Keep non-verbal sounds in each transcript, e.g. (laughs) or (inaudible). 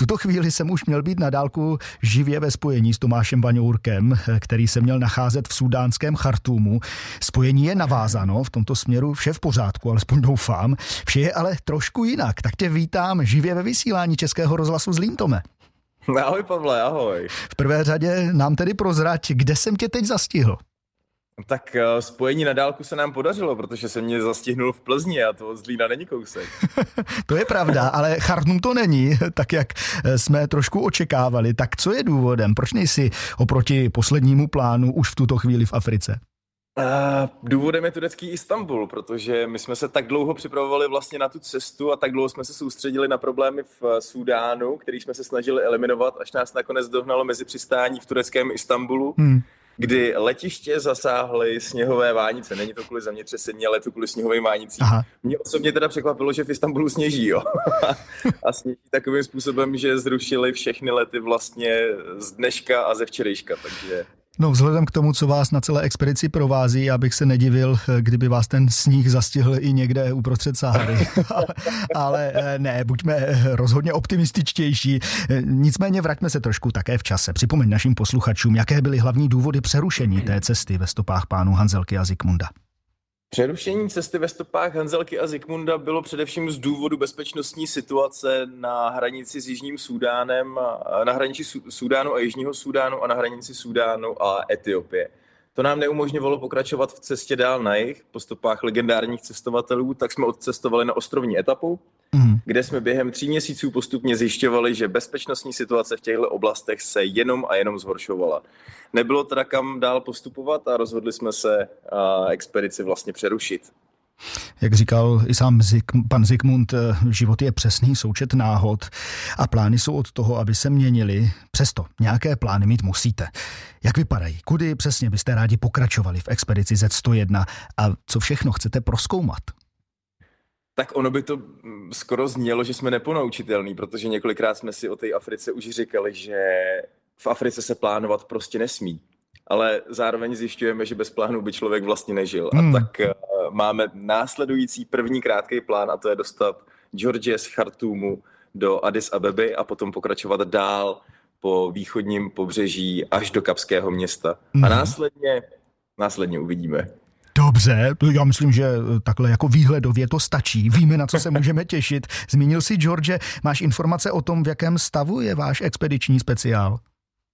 tuto chvíli jsem už měl být na dálku živě ve spojení s Tomášem Vaňourkem, který se měl nacházet v sudánském Chartumu. Spojení je navázáno, v tomto směru vše v pořádku, alespoň doufám. Vše je ale trošku jinak, tak tě vítám živě ve vysílání Českého rozhlasu z Líntome. Ahoj Pavle, ahoj. V prvé řadě nám tedy prozrať, kde jsem tě teď zastihl. Tak uh, spojení na dálku se nám podařilo, protože se mě zastihnul v Plzni a to od Zlína není kousek. (laughs) to je pravda, ale Chartum to není, (laughs) tak jak eh, jsme trošku očekávali. Tak co je důvodem? Proč nejsi oproti poslednímu plánu už v tuto chvíli v Africe? Uh, důvodem je turecký Istanbul, protože my jsme se tak dlouho připravovali vlastně na tu cestu a tak dlouho jsme se soustředili na problémy v Súdánu, který jsme se snažili eliminovat, až nás nakonec dohnalo mezi přistání v tureckém Istanbulu. Hmm kdy letiště zasáhly sněhové vánice. Není to kvůli zemětřesení, ale to kvůli sněhovým vánicím. Aha. Mě osobně teda překvapilo, že v Istanbulu sněží, jo. (laughs) a sněží takovým způsobem, že zrušili všechny lety vlastně z dneška a ze včerejška, takže No vzhledem k tomu, co vás na celé expedici provází, já bych se nedivil, kdyby vás ten sníh zastihl i někde uprostřed Sahary. (laughs) Ale eh, ne, buďme rozhodně optimističtější. Nicméně vraťme se trošku také v čase. Připomeň našim posluchačům, jaké byly hlavní důvody přerušení té cesty ve stopách pánů Hanzelky a Zikmunda. Přerušení cesty ve stopách Hanzelky a Zikmunda bylo především z důvodu bezpečnostní situace na hranici s Jižním Súdánem, na hranici Súdánu a Jižního Súdánu a na hranici Súdánu a Etiopie. To nám neumožňovalo pokračovat v cestě dál na jich po stopách legendárních cestovatelů, tak jsme odcestovali na ostrovní etapu, mm. kde jsme během tří měsíců postupně zjišťovali, že bezpečnostní situace v těchto oblastech se jenom a jenom zhoršovala. Nebylo teda kam dál postupovat a rozhodli jsme se expedici vlastně přerušit. Jak říkal i sám Zik, pan Zikmund, eh, život je přesný součet náhod a plány jsou od toho, aby se měnili. Přesto nějaké plány mít musíte. Jak vypadají? Kudy přesně byste rádi pokračovali v expedici Z101 a co všechno chcete proskoumat? Tak ono by to mm, skoro znělo, že jsme neponaučitelní, protože několikrát jsme si o té Africe už říkali, že v Africe se plánovat prostě nesmí. Ale zároveň zjišťujeme, že bez plánu by člověk vlastně nežil. Hmm. A tak uh, máme následující první krátký plán a to je dostat Georgie z Chartumu do Addis Abeby a potom pokračovat dál po východním pobřeží až do Kapského města. A následně, následně uvidíme. Dobře, já myslím, že takhle jako výhledově to stačí. Víme, na co se můžeme těšit. Zmínil si, George, máš informace o tom, v jakém stavu je váš expediční speciál?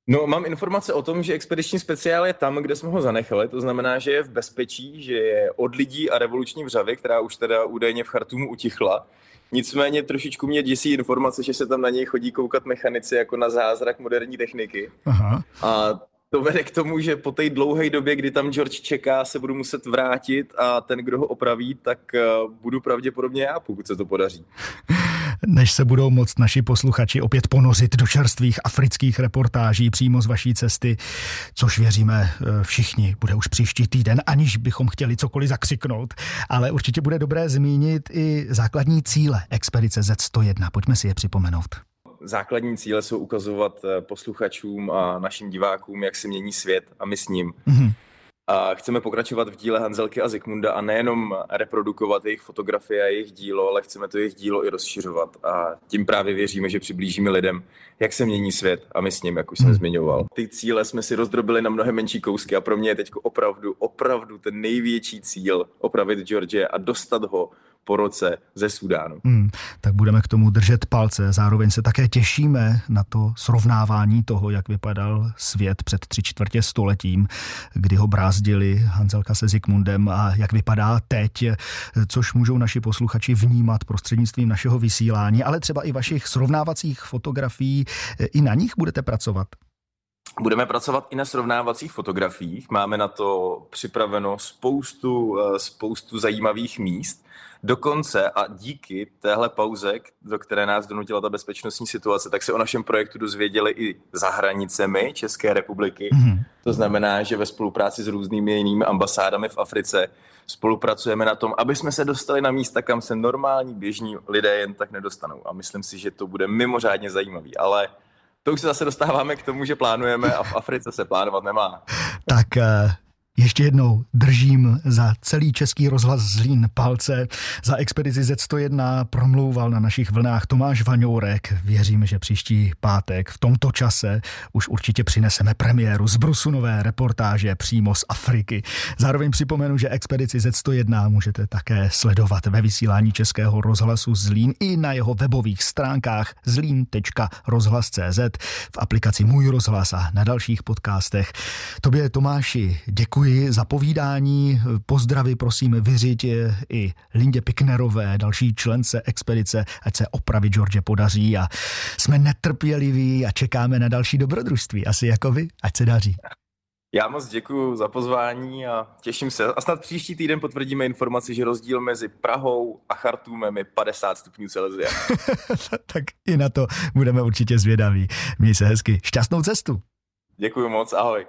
No, mám informace o tom, že expediční speciál je tam, kde jsme ho zanechali, to znamená, že je v bezpečí, že je od lidí a revoluční vřavy, která už teda údajně v Chartumu utichla. Nicméně trošičku mě děsí informace, že se tam na něj chodí koukat mechanici jako na zázrak moderní techniky. Aha. A to vede k tomu, že po té dlouhé době, kdy tam George čeká, se budu muset vrátit a ten, kdo ho opraví, tak eh, budu pravděpodobně já, pokud se to podaří. (laughs) Než se budou moct naši posluchači opět ponořit do čerstvých afrických reportáží přímo z vaší cesty, což věříme eh, všichni, bude už příští týden, aniž bychom chtěli cokoliv zakřiknout, ale určitě bude dobré zmínit i základní cíle expedice Z101. Pojďme si je připomenout základní cíle jsou ukazovat eh, posluchačům a našim divákům, jak se mění svět a my s ním. Mm-hmm. A chceme pokračovat v díle Hanzelky a Zikmunda a nejenom reprodukovat jejich fotografie a jejich dílo, ale chceme to jejich dílo i rozšiřovat. A tím právě věříme, že přiblížíme lidem, jak se mění svět a my s ním, jak už jsem hmm. zmiňoval. Ty cíle jsme si rozdrobili na mnohem menší kousky a pro mě je teď opravdu, opravdu ten největší cíl opravit George a dostat ho po roce ze Sudánu. Hmm, tak budeme k tomu držet palce. Zároveň se také těšíme na to srovnávání toho, jak vypadal svět před tři čtvrtě stoletím, kdy ho brázdili Hanzelka se Zikmundem a jak vypadá teď, což můžou naši posluchači vnímat prostřednictvím našeho vysílání, ale třeba i vašich srovnávacích fotografií. I na nich budete pracovat? Budeme pracovat i na srovnávacích fotografiích. Máme na to připraveno spoustu, eh, spoustu zajímavých míst. Dokonce a díky téhle pauze, do které nás donutila ta bezpečnostní situace, tak se o našem projektu dozvěděli i za hranicemi České republiky. Mm-hmm. To znamená, že ve spolupráci s různými jinými ambasádami v Africe spolupracujeme na tom, aby jsme se dostali na místa, kam se normální běžní lidé jen tak nedostanou. A myslím si, že to bude mimořádně zajímavý. Ale to už se zase dostáváme k tomu, že plánujeme a v Africe se plánovat nemá. Tak eh, Ještě jednou držím za celý český rozhlas Zlín palce. Za expedici Z101 promlouval na našich vlnách Tomáš Vaňourek. Věřím, že příští pátek v tomto čase už určitě přineseme premiéru z Brusunové reportáže přímo z Afriky. Zároveň připomenu, že expedici Z101 můžete také sledovat ve vysílání českého rozhlasu Zlín i na jeho webových stránkách zlín.rozhlas.cz v aplikaci Můj rozhlas a na dalších podcastech. Tobě Tomáši děkuji děkuji za povídání. Pozdravy prosím vyřiď i Lindě Piknerové, další člence expedice, ať se opravy George podaří a jsme netrpěliví a čekáme na další dobrodružství. Asi jako vy, ať se daří. Já moc děkuji za pozvání a těším se. A snad příští týden potvrdíme informaci, že rozdíl mezi Prahou a Chartumem je 50 stupňů Celsia. (laughs) tak i na to budeme určitě zvědaví. Měj se hezky. Šťastnou cestu. Děkuji moc, ahoj.